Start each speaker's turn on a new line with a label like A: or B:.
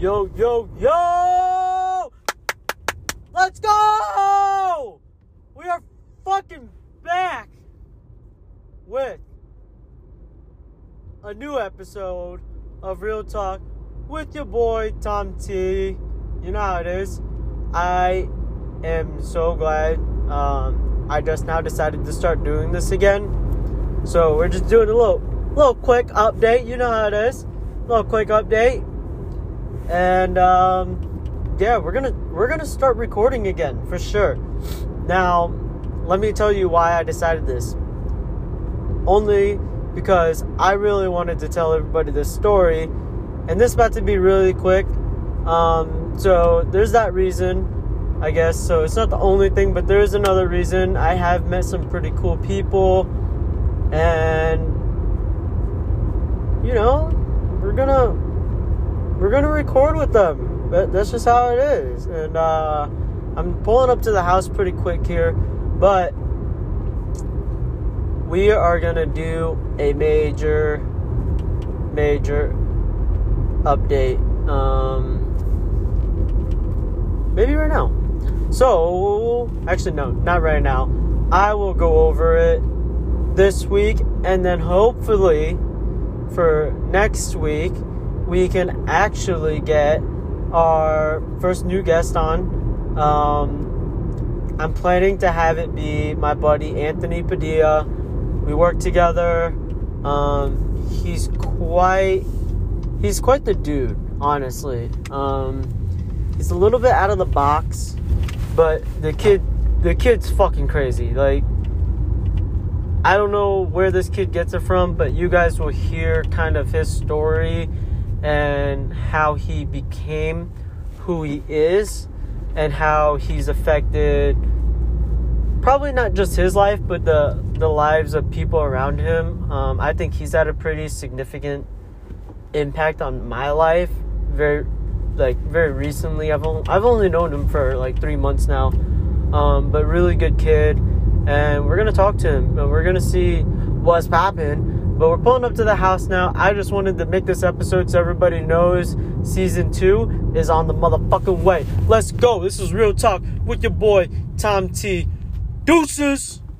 A: Yo, yo, yo! Let's go! We are fucking back with a new episode of Real Talk with your boy Tom T. You know how it is. I am so glad um, I just now decided to start doing this again. So we're just doing a little, little quick update. You know how it is. A Little quick update, and um, yeah, we're gonna we're gonna start recording again for sure. Now, let me tell you why I decided this. Only because I really wanted to tell everybody this story, and this is about to be really quick. Um, so there's that reason, I guess. So it's not the only thing, but there is another reason. I have met some pretty cool people, and you know, we're gonna we're gonna record with them. That's just how it is. And uh, I'm pulling up to the house pretty quick here, but we are gonna do a major, major update. Um, maybe right now. So, actually, no, not right now. I will go over it this week, and then hopefully for next week, we can actually get our first new guest on. Um, I'm planning to have it be my buddy Anthony Padilla. We work together. Um, he's quite he's quite the dude, honestly. Um, he's a little bit out of the box, but the kid the kid's fucking crazy. Like I don't know where this kid gets it from, but you guys will hear kind of his story and how he became who he is and how he's affected probably not just his life but the the lives of people around him. Um, i think he's had a pretty significant impact on my life. Very like very recently. I've only, I've only known him for like three months now. Um, but really good kid. And we're gonna talk to him and we're gonna see what's popping but we're pulling up to the house now. I just wanted to make this episode so everybody knows season two is on the motherfucking way. Let's go. This is Real Talk with your boy, Tom T. Deuces.